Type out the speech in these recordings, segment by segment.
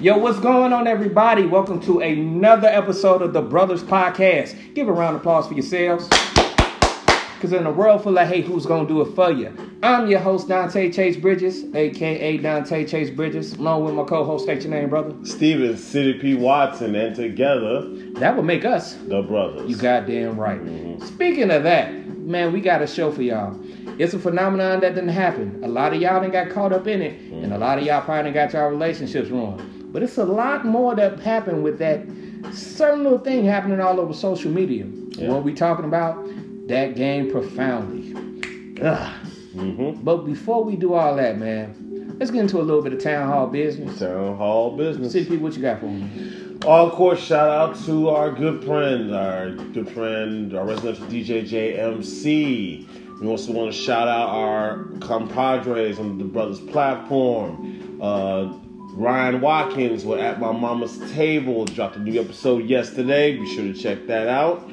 Yo, what's going on, everybody? Welcome to another episode of the Brothers Podcast. Give a round of applause for yourselves. Because in a world full of hate, who's going to do it for you? I'm your host, Dante Chase Bridges, aka Dante Chase Bridges, along with my co host. State your name, brother. Steven City P. Watson, and together, That would make us. the brothers. You goddamn right. Mm-hmm. Speaking of that, man, we got a show for y'all. It's a phenomenon that didn't happen. A lot of y'all didn't got caught up in it, and a lot of y'all probably got y'all relationships ruined. But it's a lot more that happened with that certain little thing happening all over social media. Yeah. What we talking about? That game profoundly. Mm-hmm. But before we do all that, man, let's get into a little bit of town hall business. Town hall business. City people, what you got for me? Oh, of course, shout out to our good friend, our good friend, our residential DJ JMC. We also want to shout out our compadres on the Brothers platform. Uh, Ryan Watkins were at my mama's table. Dropped a new episode yesterday. Be sure to check that out.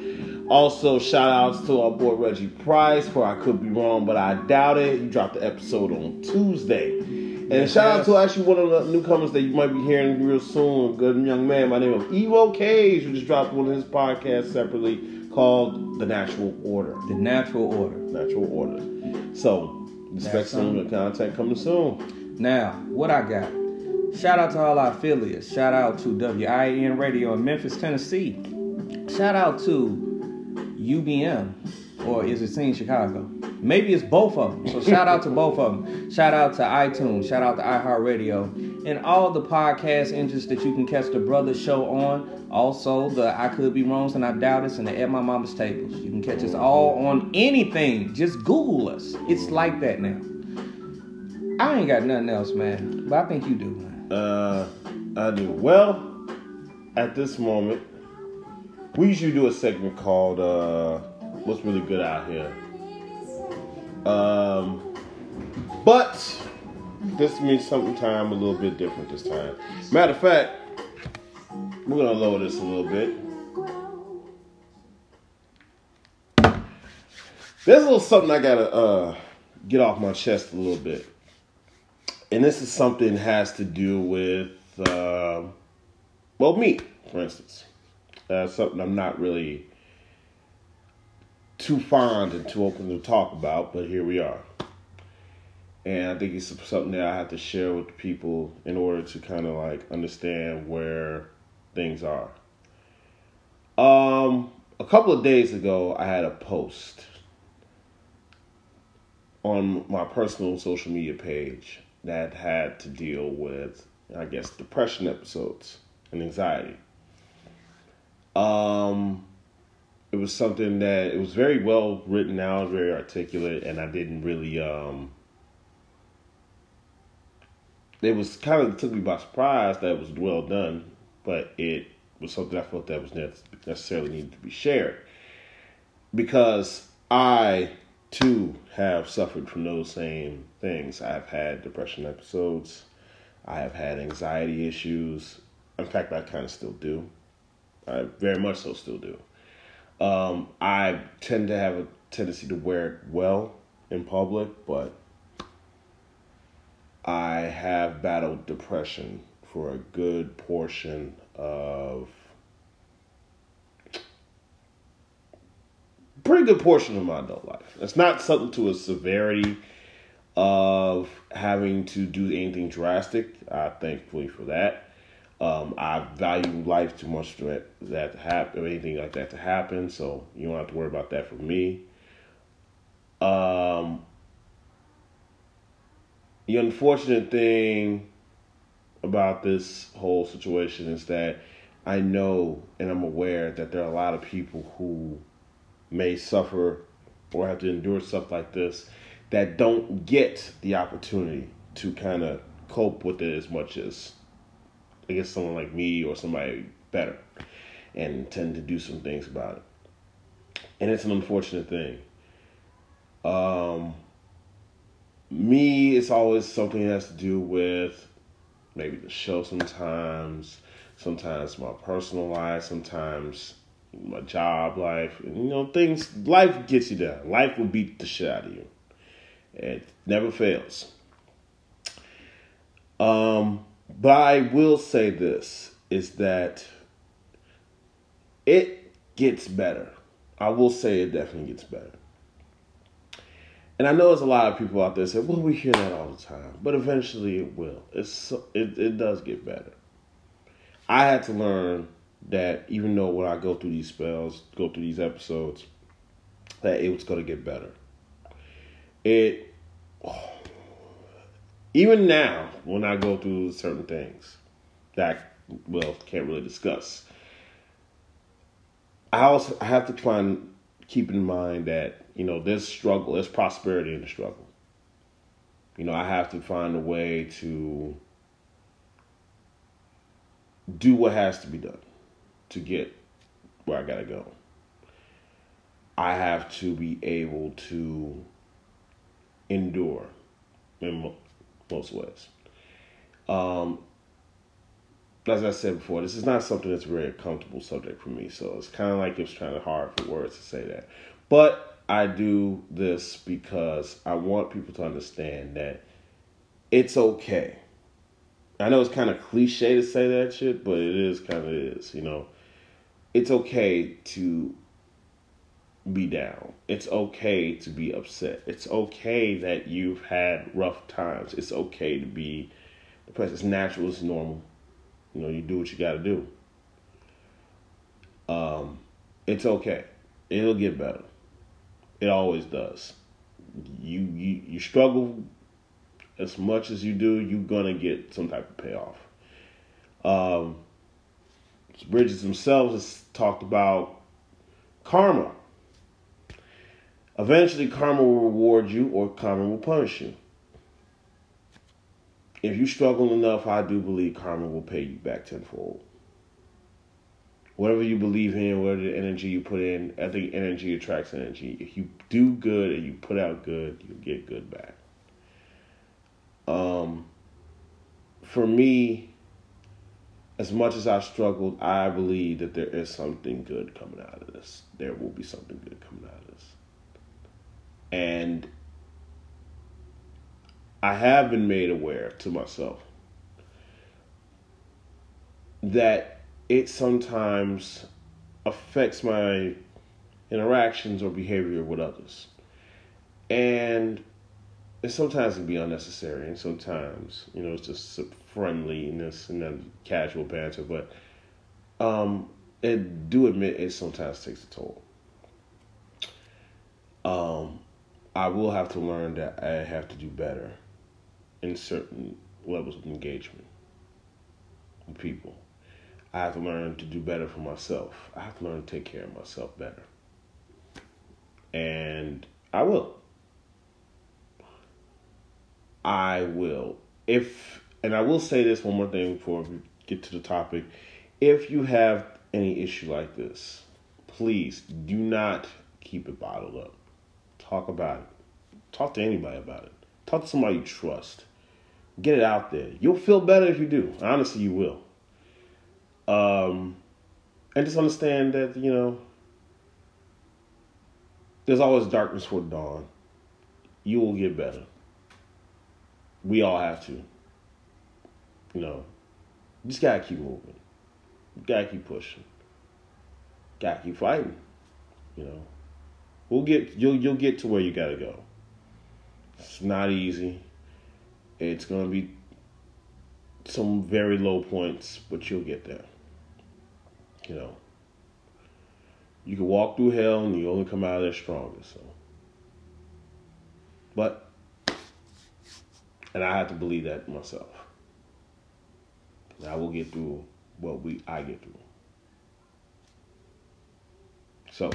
Also, shout outs to our boy Reggie Price for I Could Be Wrong, but I doubt it. He dropped the episode on Tuesday. And shout out to actually one of the newcomers that you might be hearing real soon, a good young man my name is Evo Cage, who just dropped one of his podcasts separately called The Natural Order. The natural order. Natural Order. So, expect some something. content coming soon. Now, what I got? Shout out to all our affiliates. Shout out to WIN Radio in Memphis, Tennessee. Shout out to UBM, or is it Scene Chicago? Maybe it's both of them. So shout out to both of them. Shout out to iTunes. Shout out to iHeartRadio and all the podcast engines that you can catch the Brothers Show on. Also, the I Could Be Wrongs and I Doubt It and the At My Mama's Tables. You can catch us all on anything. Just Google us. It's like that now. I ain't got nothing else, man. But I think you do, man. Uh, I do. Well, at this moment, we usually do a segment called uh, What's Really Good Out Here. Um, but this means something time a little bit different this time. Matter of fact, we're gonna lower this a little bit. There's a little something I gotta uh, get off my chest a little bit, and this is something has to do with uh, well, me, for instance. Uh, something I'm not really too fond and too open to talk about, but here we are. And I think it's something that I have to share with people in order to kind of like understand where things are. Um, a couple of days ago, I had a post on my personal social media page that had to deal with, I guess, depression episodes and anxiety. Um, it was something that it was very well written out, very articulate, and I didn't really um it was kind of took me by surprise that it was well done, but it was something I felt that was necessarily needed to be shared because I too have suffered from those same things. I've had depression episodes, I have had anxiety issues. In fact, I kind of still do. I very much so still do. Um, I tend to have a tendency to wear it well in public, but I have battled depression for a good portion of pretty good portion of my adult life. It's not something to a severity of having to do anything drastic. I thankfully for that. Um, I value life too much for that, that to happen, anything like that to happen. So you don't have to worry about that for me. Um, the unfortunate thing about this whole situation is that I know and I'm aware that there are a lot of people who may suffer or have to endure stuff like this that don't get the opportunity to kind of cope with it as much as I guess someone like me or somebody better and tend to do some things about it. And it's an unfortunate thing. Um, me, it's always something that has to do with maybe the show sometimes, sometimes my personal life, sometimes my job life. You know, things, life gets you down. Life will beat the shit out of you. It never fails. Um, But I will say this is that it gets better. I will say it definitely gets better. And I know there's a lot of people out there say, "Well, we hear that all the time," but eventually it will. It's it, it does get better. I had to learn that even though when I go through these spells, go through these episodes, that it was going to get better. It even now when I go through certain things that well can't really discuss. I also I have to try and keep in mind that you know, there's struggle, there's prosperity in the struggle. You know, I have to find a way to do what has to be done to get where I got to go. I have to be able to endure in most ways. Um, as I said before, this is not something that's a very comfortable subject for me. So it's kind of like it's kind of hard for words to say that. But I do this because I want people to understand that it's okay. I know it's kind of cliche to say that shit, but it is kind of is, you know. It's okay to be down. It's okay to be upset. It's okay that you've had rough times. It's okay to be depressed. It's natural, it's normal. You know, you do what you got to do. Um, it's okay. It'll get better. It always does. You you you struggle as much as you do, you're gonna get some type of payoff. Um, Bridges themselves has talked about karma. Eventually, karma will reward you, or karma will punish you. If you struggle enough, I do believe karma will pay you back tenfold whatever you believe in, whatever the energy you put in, I think energy attracts energy. If you do good and you put out good, you get good back. Um, for me, as much as I've struggled, I believe that there is something good coming out of this. There will be something good coming out of this. And I have been made aware to myself that it sometimes affects my interactions or behavior with others. And it sometimes can be unnecessary, and sometimes, you know, it's just friendliness and then casual banter. But um, it do admit it sometimes takes a toll. Um, I will have to learn that I have to do better in certain levels of engagement with people. I have to learn to do better for myself. I have to learn to take care of myself better. And I will. I will. If and I will say this one more thing before we get to the topic. If you have any issue like this, please do not keep it bottled up. Talk about it. Talk to anybody about it. Talk to somebody you trust. Get it out there. You'll feel better if you do. Honestly, you will. Um, and just understand that, you know, there's always darkness for dawn. You will get better. We all have to. You know, just gotta keep moving. Gotta keep pushing. Gotta keep fighting. You know, we'll get you'll you'll get to where you gotta go. It's not easy. It's gonna be some very low points, but you'll get there. You know, you can walk through hell and you only come out of there stronger. So, but, and I have to believe that myself. I will get through what we I get through. So,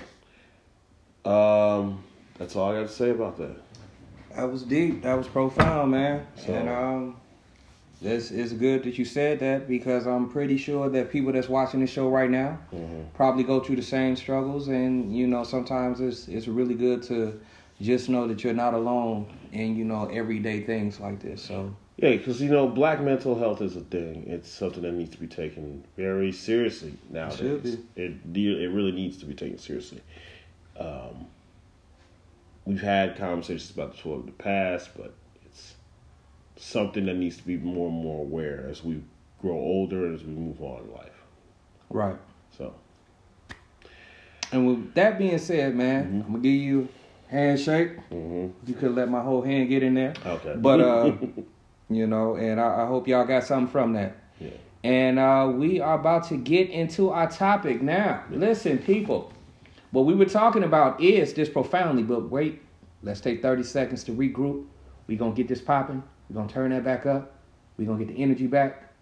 um, that's all I got to say about that. That was deep. That was profound, man. So, and um, it's, is good that you said that because I'm pretty sure that people that's watching the show right now mm-hmm. probably go through the same struggles, and you know sometimes it's it's really good to just know that you're not alone in you know everyday things like this. So yeah, because you know black mental health is a thing. It's something that needs to be taken very seriously nowadays. It it, it really needs to be taken seriously. Um, we've had conversations about this in the past, but something that needs to be more and more aware as we grow older and as we move on in life. Right. So And with that being said, man, I'm gonna give you a handshake. hmm You could let my whole hand get in there. okay, But uh, you know, and I, I hope y'all got something from that. yeah. And uh, we are about to get into our topic now. Listen, people, what we were talking about is this profoundly, but wait, let's take 30 seconds to regroup. We're going to get this popping. We're going to turn that back up. We're going to get the energy back.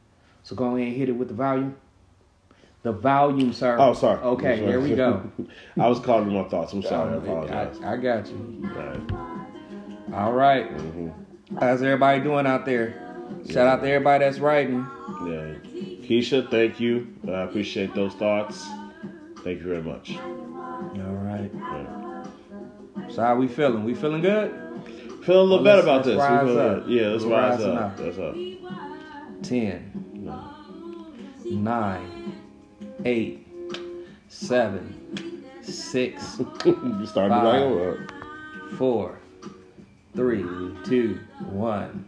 So go ahead and hit it with the volume. The volume, sir. Oh, sorry. Okay, sorry. here we go. I was caught in my thoughts. I'm sorry. I apologize. I, I got you. All right. All right. Mhm. How's everybody doing out there? Shout out to everybody that's writing. Yeah. Keisha, thank you. I appreciate those thoughts. Thank you very much. All right. Yeah. So how we feeling? We feeling good? Feeling a little Well, better about this. rise feel up. Yeah, let's rise rising up. up. That's up. 10, No. 9, 8, 7, 6, you starting to Five. 4, 3, 2, 1.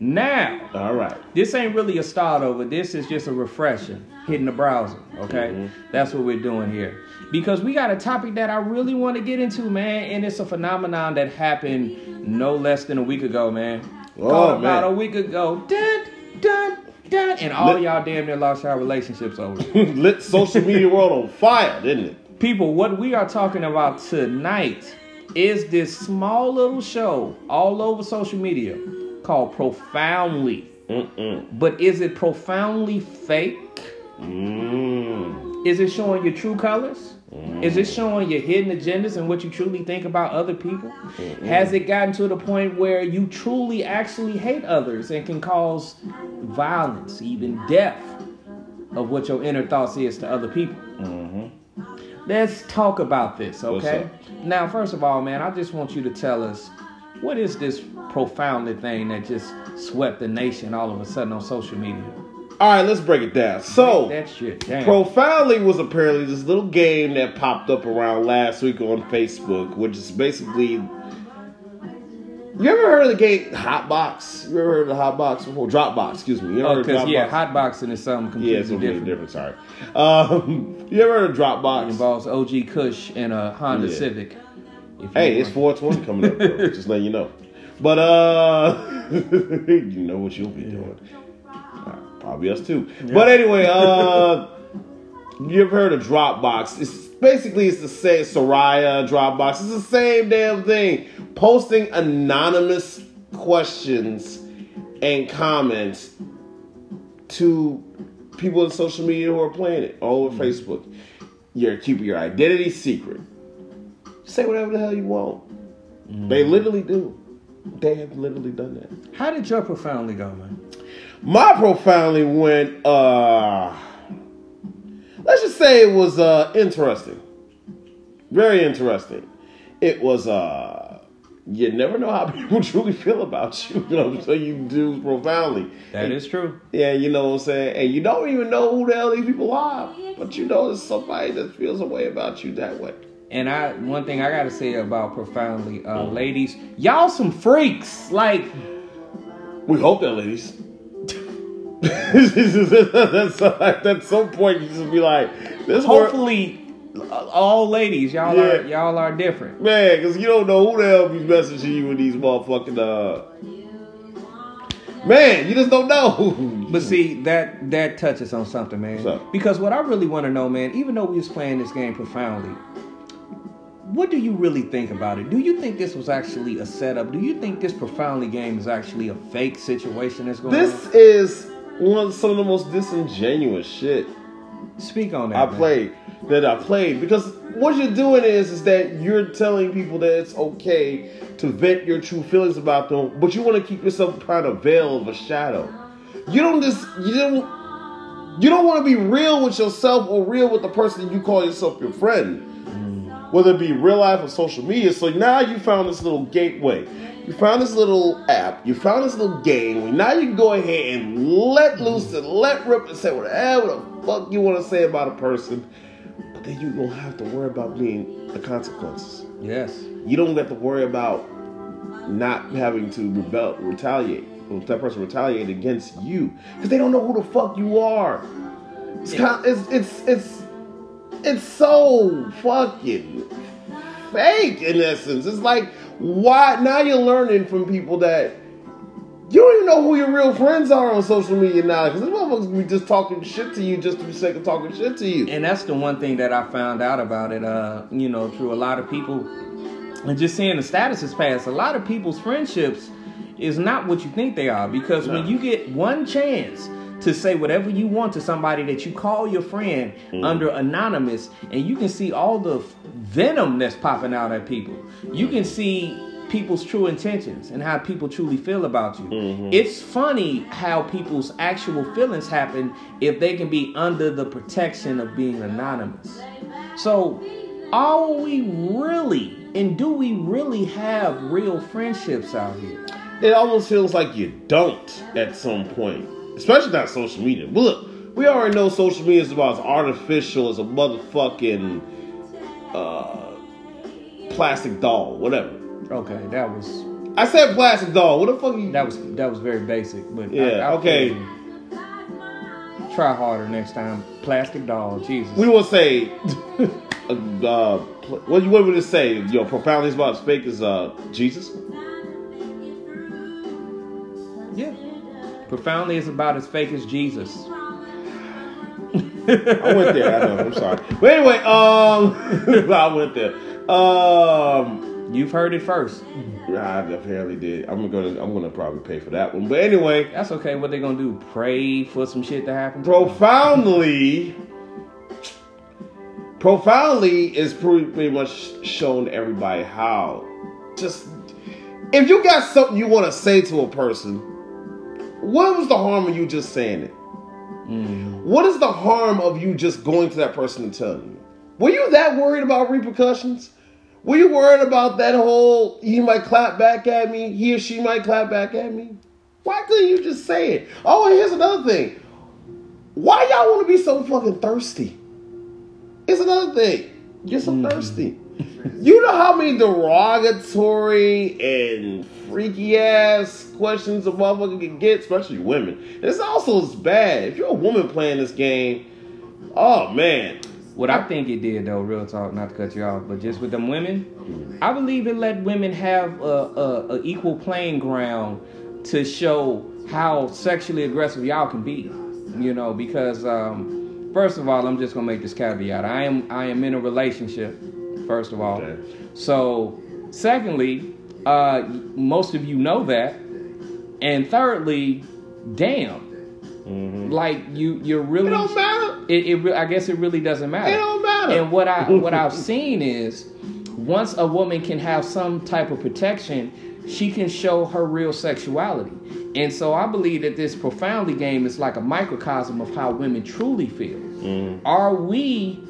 Now, All right. this ain't really a start over. This is just a refresher, hitting the browser. Okay, Mhm. that's what we're doing here. Because we got a topic that I really want to get into, man, and it's a phenomenon that happened no less than a week ago, man. Oh, Called about a week ago. Dun, dun, dun, and all Let- y'all damn near lost your relationships over. Lit social media world on fire, didn't it? People, what we are talking about tonight is this small little show all over social media called Profoundly. Mm-mm. But is it profoundly fake? Mm. Is it showing your true colors? Is it showing your hidden agendas and what you truly think about other people? Has it gotten to the point where you truly actually hate others and can cause violence, even death, of what your inner thoughts is to other people? Mhm. Let's talk about this, okay? Now, first of all, man, I just want you to tell us what is this profoundly thing that just swept the nation all of a sudden on social media? All right, let's break it down. So, that shit down. Profoundly was apparently this little game that popped up around last week on Facebook, which is basically. You ever heard of the game Hotbox? You ever heard of the Hotbox before? Dropbox, excuse me. You ever oh, because yeah, hotboxing is something Yeah, it's completely completely different. different. Sorry. Um, you ever heard of It Dropbox? involves OG Kush and a Honda Yeah. Civic. Hey, it's 420 coming up, bro. Just letting you know. But uh, you know what you'll be doing. Uh, probably us too. But anyway, uh, you ever heard of Dropbox? It's basically it's the same Soraya Dropbox. It's the same damn thing. Posting anonymous questions and comments to people in social media who are playing it all over Facebook. You're keeping your identity secret. Say whatever the hell you want. They literally do. They have literally done that. How did your profoundly go, man? My profoundly went uh let's just say it was uh interesting. Very interesting. It was uh you never know how people truly feel about you, you know, so you do profoundly. and That is true. Yeah, you know what I'm saying? And you don't even know who the hell these people are. But you know there's somebody that feels a way about you that way. And I, one thing I gotta say about profoundly, uh, ladies, y'all some freaks. Like, We hope that, ladies. That's at some point you just be like, this hopefully, all ladies, y'all are y'all are different. man, because you don't know who the hell be messaging you with these motherfucking uh. Man, you just don't know. But see, that that touches on something, man. Up? Because what I really want to know, man, even though we was playing this game profoundly, what do you really think about it? Do you think this was actually a setup? Do you think this profoundly game is actually a fake situation that's going this on? This is one of some of the most disingenuous shit Speak on that. I man. played that I played because what you're doing is is that you're telling people that it's okay to vent your true feelings about them, but you want to keep yourself behind a veil of a shadow. You don't just you don't you don't want to be real with yourself or real with the person you call yourself your friend. Mm. Whether it be real life or social media. So now you found this little gateway. You found this little app. You found this little game. Now you can go ahead and let loose and let rip and say whatever the fuck you want to say about a person. But then you don't have to worry about being the consequences. Yes. You don't have to worry about not having to rebel, retaliate. if that person retaliate against you because they don't know who the fuck you are. It's kind it's it's it's it's so fucking fake in essence. It's like why now you're learning from people that you don't even know who your real friends are on social media now because these motherfuckers be just talking shit to you just to be sake of talking shit to you. And that's the one thing that I found out about it. Uh, you know, through a lot of people, and just seeing the statuses pass. A lot of people's friendships is not what you think they are because when you get one chance to say whatever you want to somebody that you call your friend Mm. under anonymous and you can see all the venom that's popping out at people. You can see people's true intentions and how people truly feel about you. Mm-hmm. it's funny how people's actual feelings happen if they can be under the protection of being anonymous. So are we really and do we really have real friendships out here? It almost feels like you don't at some point, especially not social media. But look, we already know social media is about as artificial as a motherfucking uh, plastic doll, whatever. okay that was I said plastic doll. What the fuck? You, That was that was very basic, but Yeah, okay. feel you. Try harder next time. Plastic doll, Jesus. we will say. uh, uh, what you want me to say? Yo, profoundly is about as fake as uh, Jesus. Profoundly is about as fake as Jesus. I went there. I know. I'm sorry. But anyway, um, I went there. Um, You've heard it first. I apparently did. I'm gonna. I'm gonna probably pay for that one. But anyway, That's okay. What they gonna do? Pray for some shit to happen? profoundly, profoundly is pretty, pretty much shown to everybody how. Just if you got something you want to say to a person, what was the harm of you just saying it? Mm-hmm. What is the harm of you just going to that person and telling you? Were you that worried about repercussions? Were you worried about that whole he might clap back at me, he or she might clap back at me? Why couldn't you just say it? Oh, and here's another thing. Why y'all want to be so fucking thirsty? It's another thing. You're so thirsty. You know how many derogatory and freaky ass questions a motherfucker can get, especially women. It's also as bad. If you're a woman playing this game, oh man. What I think it did, though, real talk, not to cut you off, but just with them women, I believe it let women have a, a, a equal playing ground to show how sexually aggressive y'all can be. You know, because um, first of all, I'm just gonna make this caveat: I am I am in a relationship. First of all, Okay. so secondly, uh, most of you know that, and thirdly, damn, like you you're really It don't matter. it, it re- I guess it really doesn't matter. It don't matter. And what I what I've seen is once a woman can have some type of protection, she can show her real sexuality. And so I believe that this profoundly game is like a microcosm of how women truly feel. Mm-hmm. Are we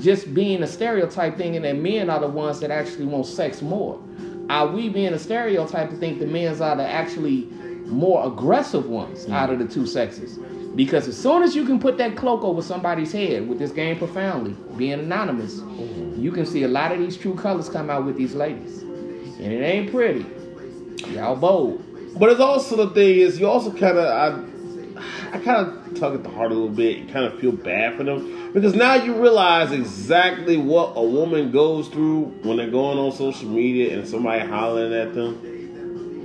just being a stereotype thinking that men are the ones that actually want sex more? Are we being a stereotype to think the men's are the actually more aggressive ones mm-hmm. out of the two sexes? Because as soon as you can put that cloak over somebody's head with this game profoundly, being anonymous, mm-hmm. you can see a lot of these true colors come out with these ladies. And it ain't pretty. Y'all bold. But it's also the thing is you also kind of I, I kind of tug at the heart a little bit and kind of feel bad for them because now you realize exactly what a woman goes through when they're going on social media and somebody hollering at them.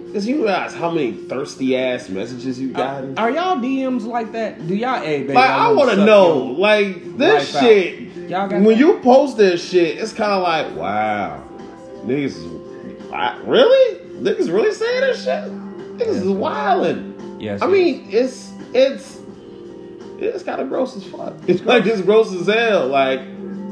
Because you realize how many thirsty ass messages you gotten. Uh, are y'all DMs like that? Do y'all, hey, baby, like I want to know, like this shit. Y'all got When that? you post this shit, it's kind of like, wow, niggas, I, really, niggas really saying this shit. Niggas is wildin'. Yes, I yes. mean, it's it's it's kind of gross as fuck. It's like it's gross as hell. Like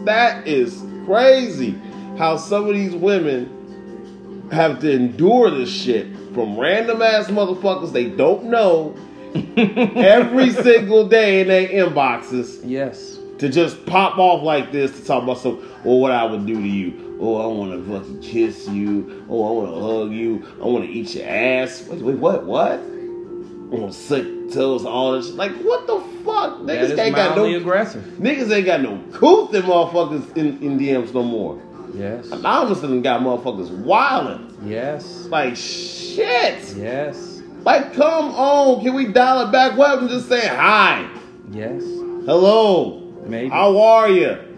that is crazy. How some of these women have to endure this shit from random ass motherfuckers they don't know every single day in their inboxes Yes. to just pop off like this to talk about some, or what I would do to you. Oh, I want to fucking kiss you. Oh, I want to hug you. I want to eat your ass. Wait, wait, what? What? I want to suck toes, all this. shit. Like, what the fuck? Niggas ain't got no. aggressive. Niggas ain't got no couth in motherfuckers in, in DMs no more. Yes. Anonymous done got motherfuckers wildin'. Yes. Like shit. Yes. Like, come on, can we dial it back? What and just say hi, Yes. hello, Maybe. how are you?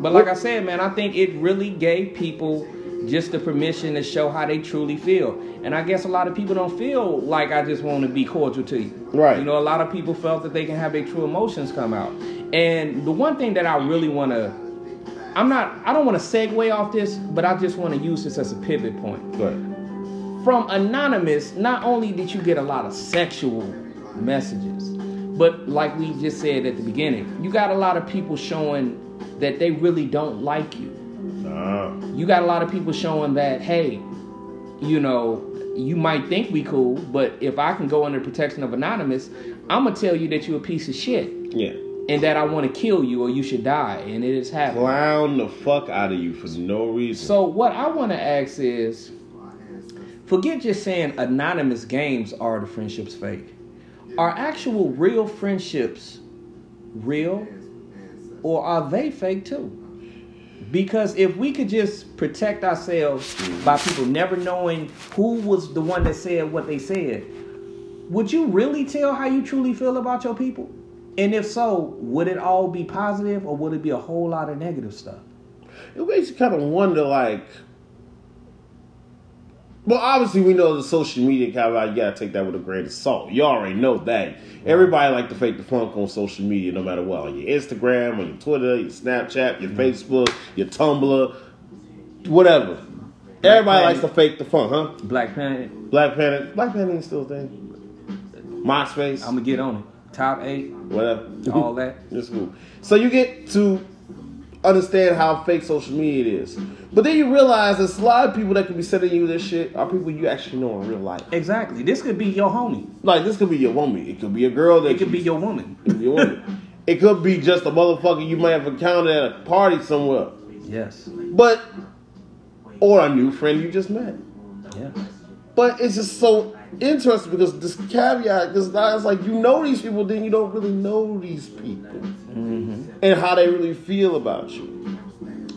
But like I said, man, I think it really gave people just the permission to show how they truly feel. And I guess a lot of people don't feel like I just want to be cordial to you. Right. You know, a lot of people felt that they can have their true emotions come out. And the one thing that I really want to I'm not I don't want to segue off this, but I just want to use this as a pivot point. Good. From anonymous, not only did you get a lot of sexual messages, but like we just said at the beginning, you got a lot of people showing that they really don't like you. Nah. You got a lot of people showing that, hey, you know, you might think we cool, but if I can go under protection of anonymous, I'm gonna tell you that you're a piece of shit Yeah. and that I want to kill you or you should die, and it has happened. Clown the fuck out of you for no reason. So what I want to ask is, forget just saying anonymous games are the friendships fake. Are actual real friendships real, or are they fake too? Because if we could just protect ourselves by people never knowing who was the one that said what they said, would you really tell how you truly feel about your people? And if so, would it all be positive or would it be a whole lot of negative stuff? it makes you kind of wonder, like, well, obviously we know the social media caveat. You gotta take that with a grain of salt. You already know that. Everybody like to fake the funk on social media, no matter what. On your Instagram, on your Twitter, your Snapchat, your mm-hmm. Facebook, your Tumblr, whatever. Everybody Planet. likes to fake the funk, huh? Black Planet, Black Planet, Black Planet is still a thing. MySpace, I'm gonna get on it. Top eight, whatever. all that. It's cool. So you get to understand how fake social media is. But then you realize there's a lot of people that could be sending you this shit are people you actually know in real life. Exactly. This could be your homie. Like this could be your woman. It could be a girl that It could be your woman. it could be your woman. it could be just a motherfucker you might have encountered at a party somewhere. Yes. But or a new friend you just met. Yes. But it's just so interesting because this caveat, because now it's like you know these people, then you don't really know these people mm-hmm. and how they really feel about you.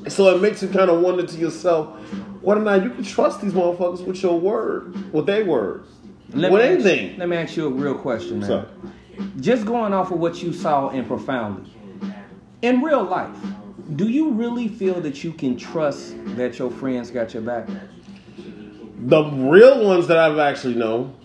So it makes you kind of wonder to yourself whether or not you can trust these motherfuckers with your word, with their word, Let with anything. let me ask you a real question, man. Just going off of what you saw in Profoundly. In real life, do you really feel that you can trust that your friends got your back? The real ones that I've actually known,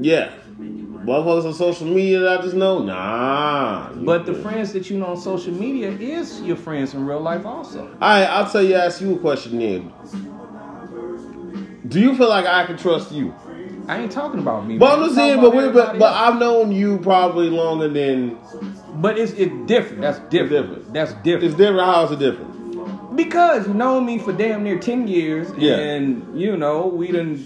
yeah. Motherfuckers on social media that I just know, nah. But the friends that you know on social media is your friends in real life also. All right, I'll tell you, ask you a question then. Do you feel like I can trust you? I ain't talking about me. But. I'm just saying, but we but, but I've known you probably longer than But it's it's different. That's different. different. That's different. it's different. How is it different? Because you know me for damn near ten years, Yeah. and you know we done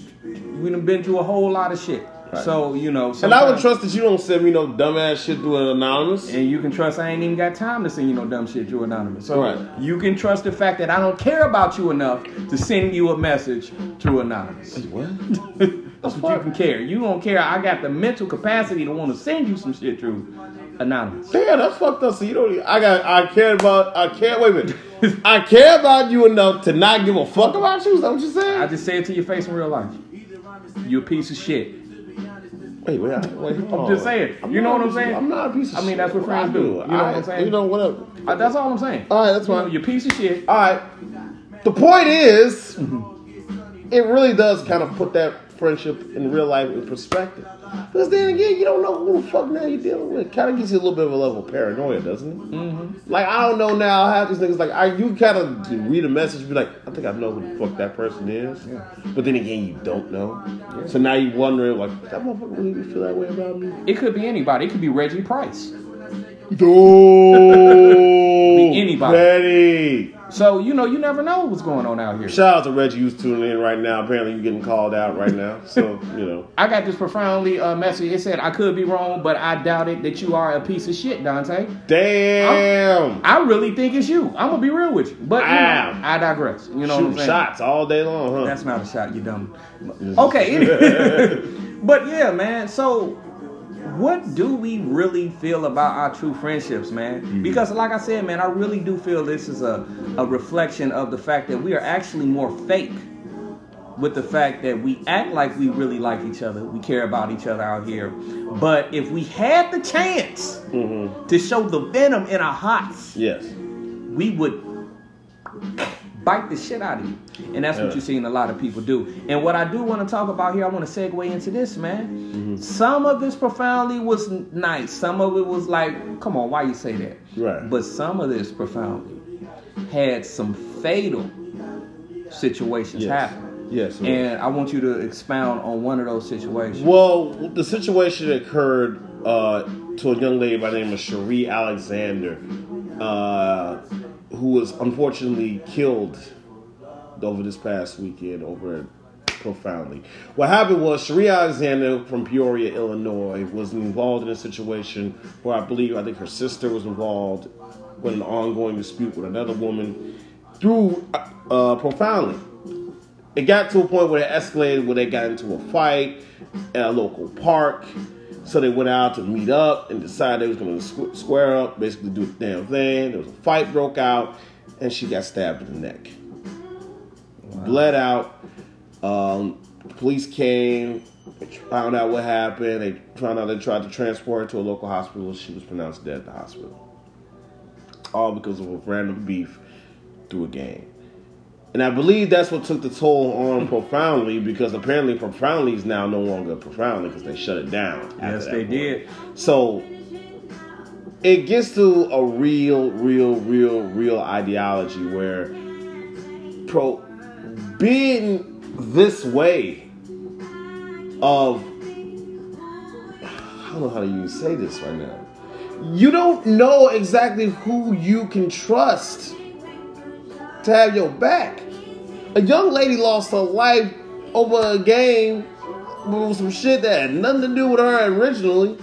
we done been through a whole lot of shit. Right. So you know, And I would trust that you don't send me no dumbass shit through an anonymous. And you can trust I ain't even got time to send you no dumb shit through anonymous. So Right. you can trust the fact that I don't care about you enough to send you a message through anonymous. What? That's what you can care. You don't care. I got the mental capacity to want to send you some shit through anonymous. Damn, that's fucked up. So you don't. I got. I care about. I care. Wait a minute. I care about you enough to not give a fuck about you. Is that what you saying? I just say it to your face in real life. You a piece of shit. Wait, wait, I- wait. I'm just saying. You know what I'm saying? I'm not a piece of shit. I mean, shit. that's what friends do. You know what I'm saying? You know, whatever. Uh, that's all I'm saying. All right, that's fine. You know, fine. you piece of shit. All right. The point is, it really does kind of put that friendship in real life in perspective. Because then again, you don't know who the fuck now you're dealing with. Kind of gives you a little bit of a level of paranoia, doesn't it? Mm-hmm. Like I don't know now. Half these niggas like I, you kind of read a message, and be like, I think I know who the fuck that person is. But then again, you don't know. So now you wondering like, that motherfucker really feel that way about me? It could be anybody. It could be Reggie Price. Dude, anybody. Petty. So you know, you never know what's going on out here. Shout out to Reggie who's tuning in right now. Apparently, you're getting called out right now. So, you know. I got this profoundly uh, message. It said, "I could be wrong, but I doubt it that you are a piece of shit, Dante. Damn. I really think it's you. I'm gonna be real with you, but you know, I digress. You know what I'm Shooting saying? shots all day long, huh? That's not a shot, you dumb. Okay, but yeah, man. So, what do we really feel about our true friendships, man? Mm-hmm. Because, like I said, man, I really do feel this is a, a reflection of the fact that we are actually more fake with the fact that we act like we really like each other, we care about each other out here. But if we had the chance Mm-hmm. to show the venom in our hearts, Yes. we would bite the shit out of you. And that's what you're seeing a lot of people do. And what I do want to talk about here, I want to segue into this, man. Mm-hmm. Some of this profoundly was nice. Some of it was like, come on, why you say that? Right. But some of this profoundly had some fatal situations Yes. happen. Yes. And I want you to expound on one of those situations. Well, the situation occurred uh, to a young lady by the name of Cherie Alexander, uh, who was unfortunately killed over this past weekend over Profoundly. What happened was Sharia Alexander from Peoria, Illinois, was involved in a situation where I believe I think her sister was involved with an ongoing dispute with another woman through uh, Profoundly it got to a point where it escalated where they got into a fight at a local park. So they went out to meet up and decided they was going to squ- square up, basically do the damn thing. There was a fight broke out, and she got stabbed in the neck. Bled out. Um, police came, found out what happened. They found out they tried to transport her to a local hospital. She was pronounced dead at the hospital. All because of a random beef through a game. And I believe that's what took the toll on Profoundly because apparently Profoundly is now no longer Profoundly because they shut it down. yes, they point. did. So it gets to a real, real, real, real ideology where pro being this way of I don't know how to even say this right now. You don't know exactly who you can trust to have your back. A young lady lost her life over a game with some shit that had nothing to do with her originally.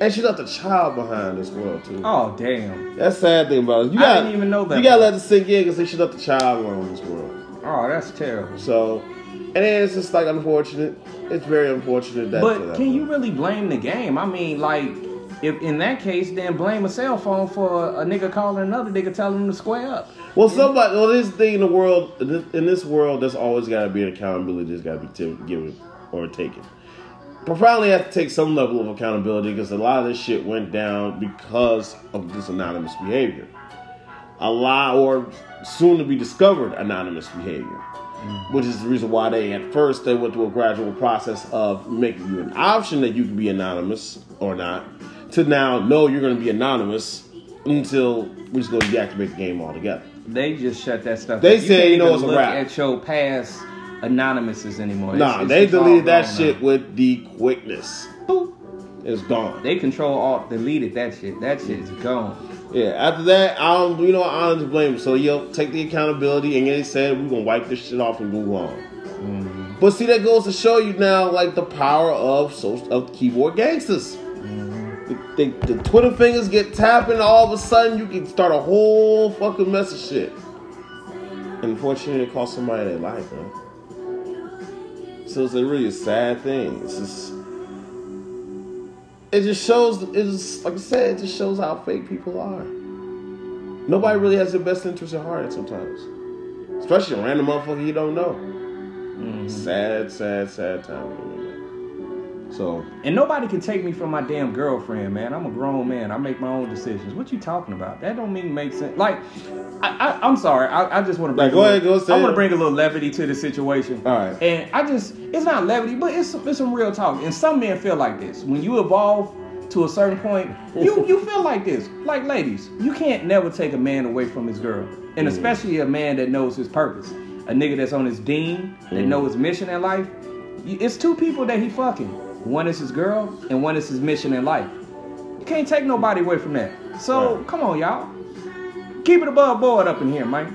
And she left a child behind this world too. Oh, damn. That's sad thing about it. You I gotta, didn't even know that You gotta let it sink in because she left a child alone in this world. Oh, that's terrible. So, and then it's just like unfortunate. It's very unfortunate that. But that can you really blame the game? I mean, like, if in that case, then blame a cell phone for a nigga calling another nigga telling him to square up. Well, somebody. Well, this thing in the world, in this world, there's always got to be an accountability. There's got to be t- given or taken. Profoundly have to take some level of accountability because a lot of this shit went down because of this anonymous behavior. A lot, or soon to be discovered anonymous behavior, which is the reason why they at first they went through a gradual process of making you an option that you can be anonymous or not, to now no, you're going to be anonymous until we're just going to deactivate the game altogether. They just shut that stuff. They say, can't you know, it's a wrap. At your past anonymouses anymore. Nah, It's- they deleted that shit now. with the quickness. Boop. It's gone. They control alt deleted that shit. That shit is gone. Yeah, after that, I don't, you know, I don't blame them. So, yo, take the accountability, and they said we're gonna wipe this shit off and move on. Mm-hmm. But see, that goes to show you now, like the power of social, of keyboard gangsters. Mm-hmm. The, the, the Twitter fingers get tapping, all of a sudden you can start a whole fucking mess of shit. And unfortunately, it cost somebody their life, man. So it's a really sad thing. It's just, it just shows. It's like I said, it just shows how fake people are. Nobody really has their best interest at heart sometimes, especially a random motherfucker you don't know. Sad, sad, sad time. So And nobody can take me from my damn girlfriend, man. I'm a grown man. I make my own decisions. What you talking about? That don't mean make sense. Like, I, I, I'm sorry. I, I just want to bring. Like, a go little- ahead, go say I want to bring a little levity to the situation. All right. And I just, it's not levity, but it's it's some real talk. And some men feel like this. When you evolve to a certain point, you you feel like this. Like ladies, you can't never take a man away from his girl, and especially a man that knows his purpose. A nigga that's on his dean, that mm. know his mission in life. It's two people that he fucking. One is his girl, and one is his mission in life. You can't take nobody away from that. So Right. come on, y'all. Keep it above board up in here, man.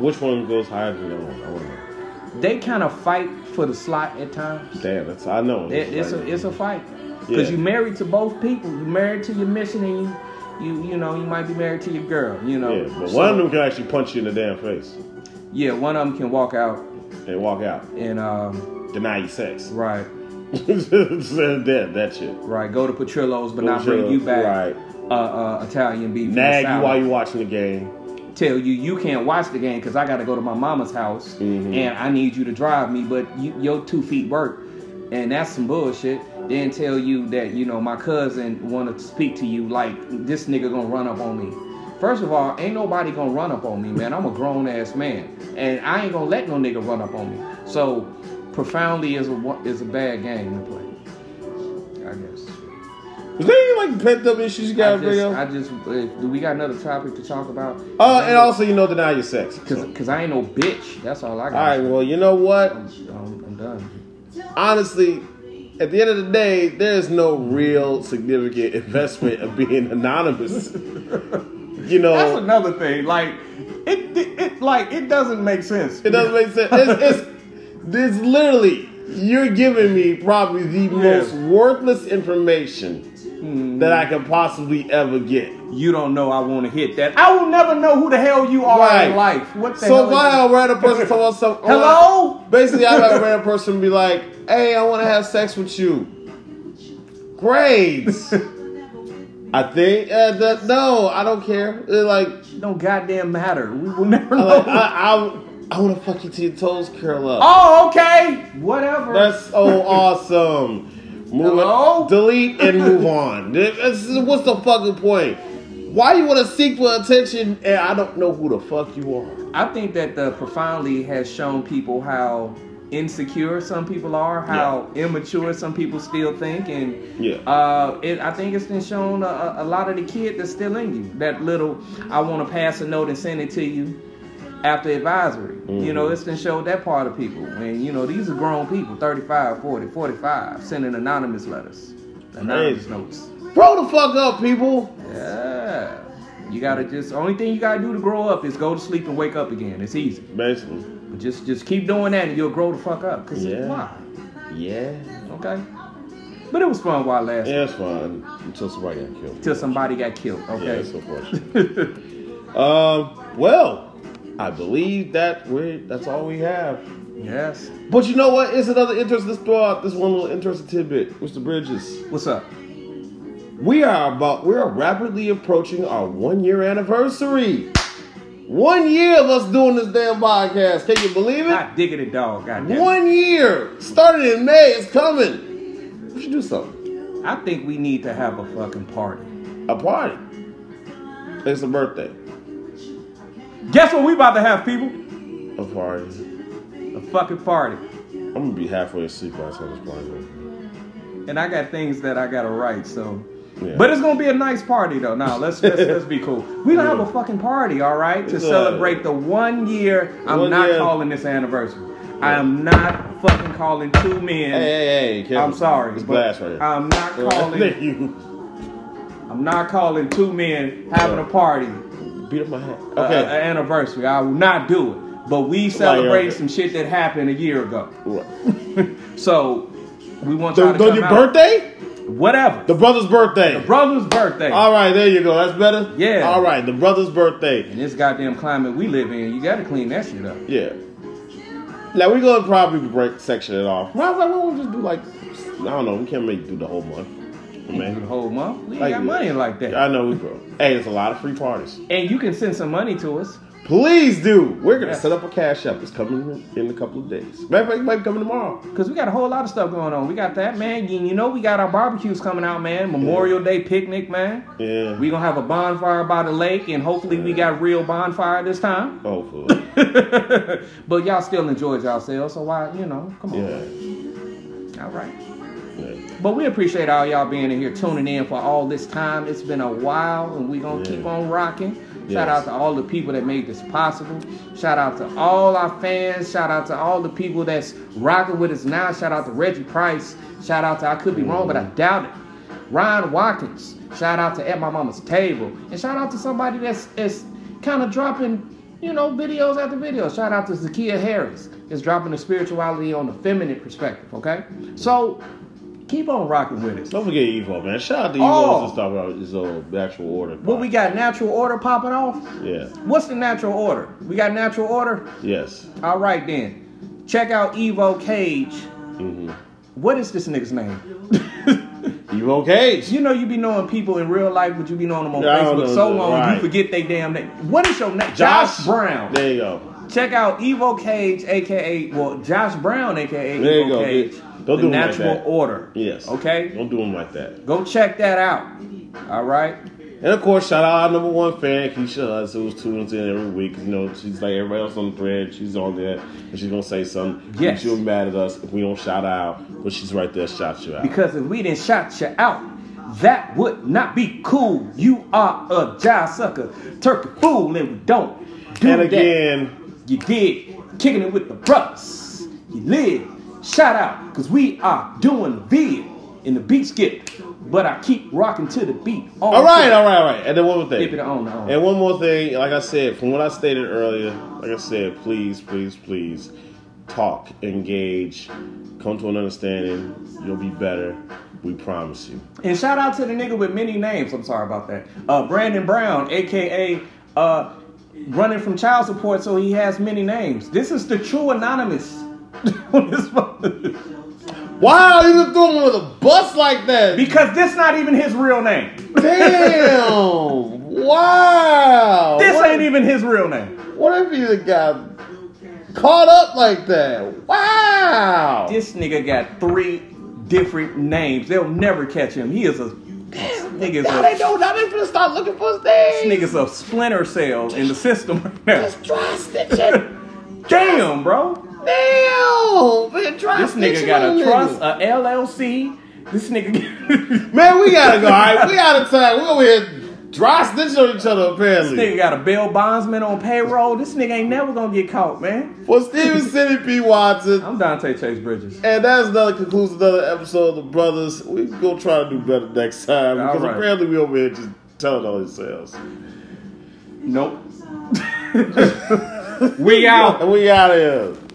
which one goes higher than the other one? I want to know. They kind of fight for the slot at times. Damn, that's I know. It, it's a it's a fight because Yeah. you married to both people. You married to your mission, and you you you know you might be married to your girl. You know. yeah, but So, one of them can actually punch you in the damn face Yeah, one of them can walk out and walk out, and um deny you sex. right that that shit. right go to Portillo's, but Go not bring you back right. uh, uh Italian beef. Nag you while you watching the game. tell you you can't watch the game because I got to go to my mama's house Mhm. and I need you to drive me, but you, your two feet work, and that's some bullshit. Then tell you that you know my cousin want to speak to you like this nigga gonna run up on me. First of all, ain't nobody gonna run up on me, man. I'm a grown ass man, and I ain't gonna let no nigga run up on me. So, profoundly is a is a bad game to play. I guess. Is there any like pent up issues you I got, bring up? I just, uh, do we got another topic to talk about? Uh, and also, you know, deny your sex. Cause, So. cause I ain't no bitch. That's all I got. All right, well, you know what? I'm, I'm, I'm done. Honestly, at the end of the day, there is no real significant investment of being anonymous. You know, That's another thing. Like, it, it, it, like it doesn't make sense. It doesn't make sense. It's, it's, it's literally you're giving me probably the most worthless information that I could possibly ever get. You don't know I want to hit that. I will never know who the hell you are Right. in life. What the So if I have a random person tell us something, Hello? Basically, I have a random person be like, "Hey, I want to have sex with you." Great. I think uh, that no, I don't care. It's like It don't goddamn matter. We will never know. like, I, I, I want to fuck you till your toes curl up. oh, okay. Whatever. That's so awesome. Move Hello? it, delete and move on. What's the fucking point? Why you want to seek for attention and I don't know who the fuck you are? I think that the profoundly has shown people how insecure some people are, how immature some people still think, and Yeah. uh, it, I think it's been shown a, a lot of the kid that's still in you. That little, I want to pass a note and send it to you after advisory. You know, Mhm. it's been showed that part of people. And, you know, these are grown people, 35, 40, 45, sending anonymous letters, anonymous Crazy. notes. Grow the fuck up, people. Yeah. You gotta just, only thing you gotta do to grow up is go to sleep and wake up again. It's easy. Basically. But just just keep doing that and you'll grow the fuck up. Cause Yeah. why? Yeah. Okay. But it was fun while it lasted. Yeah, it's fun until somebody got killed. Till somebody got killed. Yeah, Okay. unfortunate. um, well, I believe that we that's all we have. yes. But you know what? It's another interesting. Let's throw out this one little interesting tidbit, Mr. Bridges. What's up? We are about we are rapidly approaching our one year anniversary. One year of us doing this damn podcast. Can you believe it? God digging it, dog. God damn. it. One year. Started in May. It's coming. We should do something. I think we need to have a fucking party. A party. It's a birthday. Guess what we about to have, people? A party. A fucking party. I'm gonna be halfway asleep by the time this party. over. And I got things that I gotta write, so Yeah. But it's gonna be a nice party though. Now let's let's, let's be cool. We gonna have a fucking party, all right, to It's a- celebrate the one year. I'm One not year. calling this anniversary. I am not fucking calling two men. Hey, hey, hey, Kevin. I'm sorry. It's but right. I'm not calling. You. I'm not calling two men having a party. Beat up my head. Okay. uh, anniversary. I will not do it. But we celebrate okay. some shit that happened a year ago. Right. So we want The, y'all to the, come your out. birthday? Whatever. The brother's birthday. The brother's birthday. All right, there you go. That's better. Yeah. All right, the brother's birthday. In this goddamn climate we live in, you gotta clean that shit up. Yeah. Now we're gonna probably break section it off. Well, I was like, why don't just do like I don't know. We can't make you do the whole month. Do the Man, whole month. We ain't Like, got money like that. I know we grow. Hey, there's a lot of free parties. And you can send some money to us. Please do. We're gonna Yes. set up a cash app. It's coming in a couple of days. Matter of fact, it might be coming tomorrow. Cause we got a whole lot of stuff going on. We got that, man. You, know we got our barbecues coming out, man. Memorial Day picnic, man. Yeah. We gonna have a bonfire by the lake, and hopefully we got real bonfire this time. Hopefully. but y'all still enjoyed yourselves, so why, you know, come on. yeah. All right. But we appreciate all y'all being in here, tuning in for all this time. It's been a while, and we're gonna Yeah. keep on rocking. Shout Yes. out to all the people that made this possible. Shout out to all our fans. Shout out to all the people that's rocking with us now. Shout out to Reggie Price. Shout out to I could be wrong, but I mm-hmm. doubt it. Ryan Watkins. Shout out to At My Mama's Table. And shout out to somebody that's, that's kind of dropping, you know, videos after videos. Shout out to Zakia Harris. Is dropping the spirituality on the feminine perspective, okay? So keep on rocking with us. Don't forget Evo, man. Shout out to Evo Oh. and stuff about his uh, actual order. What we got natural order popping off? Yeah. What's the natural order? We got natural order? Yes. All right then. Check out Evo Cage. hmm What is this nigga's name? Evo Cage. You know you be knowing people in real life, but you be knowing them on Yeah, Facebook know so long right. you forget they damn name. What is your name? Josh, Brown. There you go. Check out Evo Cage, aka well Josh Brown, aka There you Evo go. Don't the do like Natural that. Order. Yes. Okay. Don't do them like that. Go check that out. All right. And of course, shout out our number one fan, Keisha Hutz, who's tunes in every week. You know, she's like everybody else on the thread. She's on there, and she's gonna say something. Yes. She'll be mad at us if we don't shout out, but she's right there, shout you out. Because if we didn't shout you out, that would not be cool. You are a jive sucker, turkey fool, and we don't do and that. again, You did. Kicking it with the brothers. You live. Shout out. Because we are doing the vid in the beat skip. But I keep rocking to the beat. On all right, all right, all right. And then one more Flip it thing. on, on. And one more thing, like I said, from what I stated earlier, like I said, please, please, please, talk, engage, come to an understanding. You'll be better. We promise you. And shout out to the nigga with many names. I'm sorry about that. Uh, Brandon Brown, aka uh, running from child support, so he has many names. This is the true anonymous. this. Wow, you just threw him with a bus like that. because this not even his real name. Damn! wow! This what, ain't even his real name. What if you got caught up like that? Wow! This nigga got three different names. They'll never catch him. He is a this nigga's now they know. Now they finna start looking for his this name. nigga's a splinter cell in the system right now. Just dry stitching. Damn, bro. Damn! Man, dry This nigga got on a trust, a LLC. This nigga, Man, we gotta go. All right, we out of time. We over here dry stitching on each other. Apparently, this nigga got a bail bondsman on payroll. This nigga ain't never gonna get caught, man. For Steven City P. Watson. I'm Dante Chase Bridges. And that's another concludes another episode of the Brothers. We gonna try to do better next time because All right. apparently we over here just telling all on ourselves. Nope. we out. And we out of here.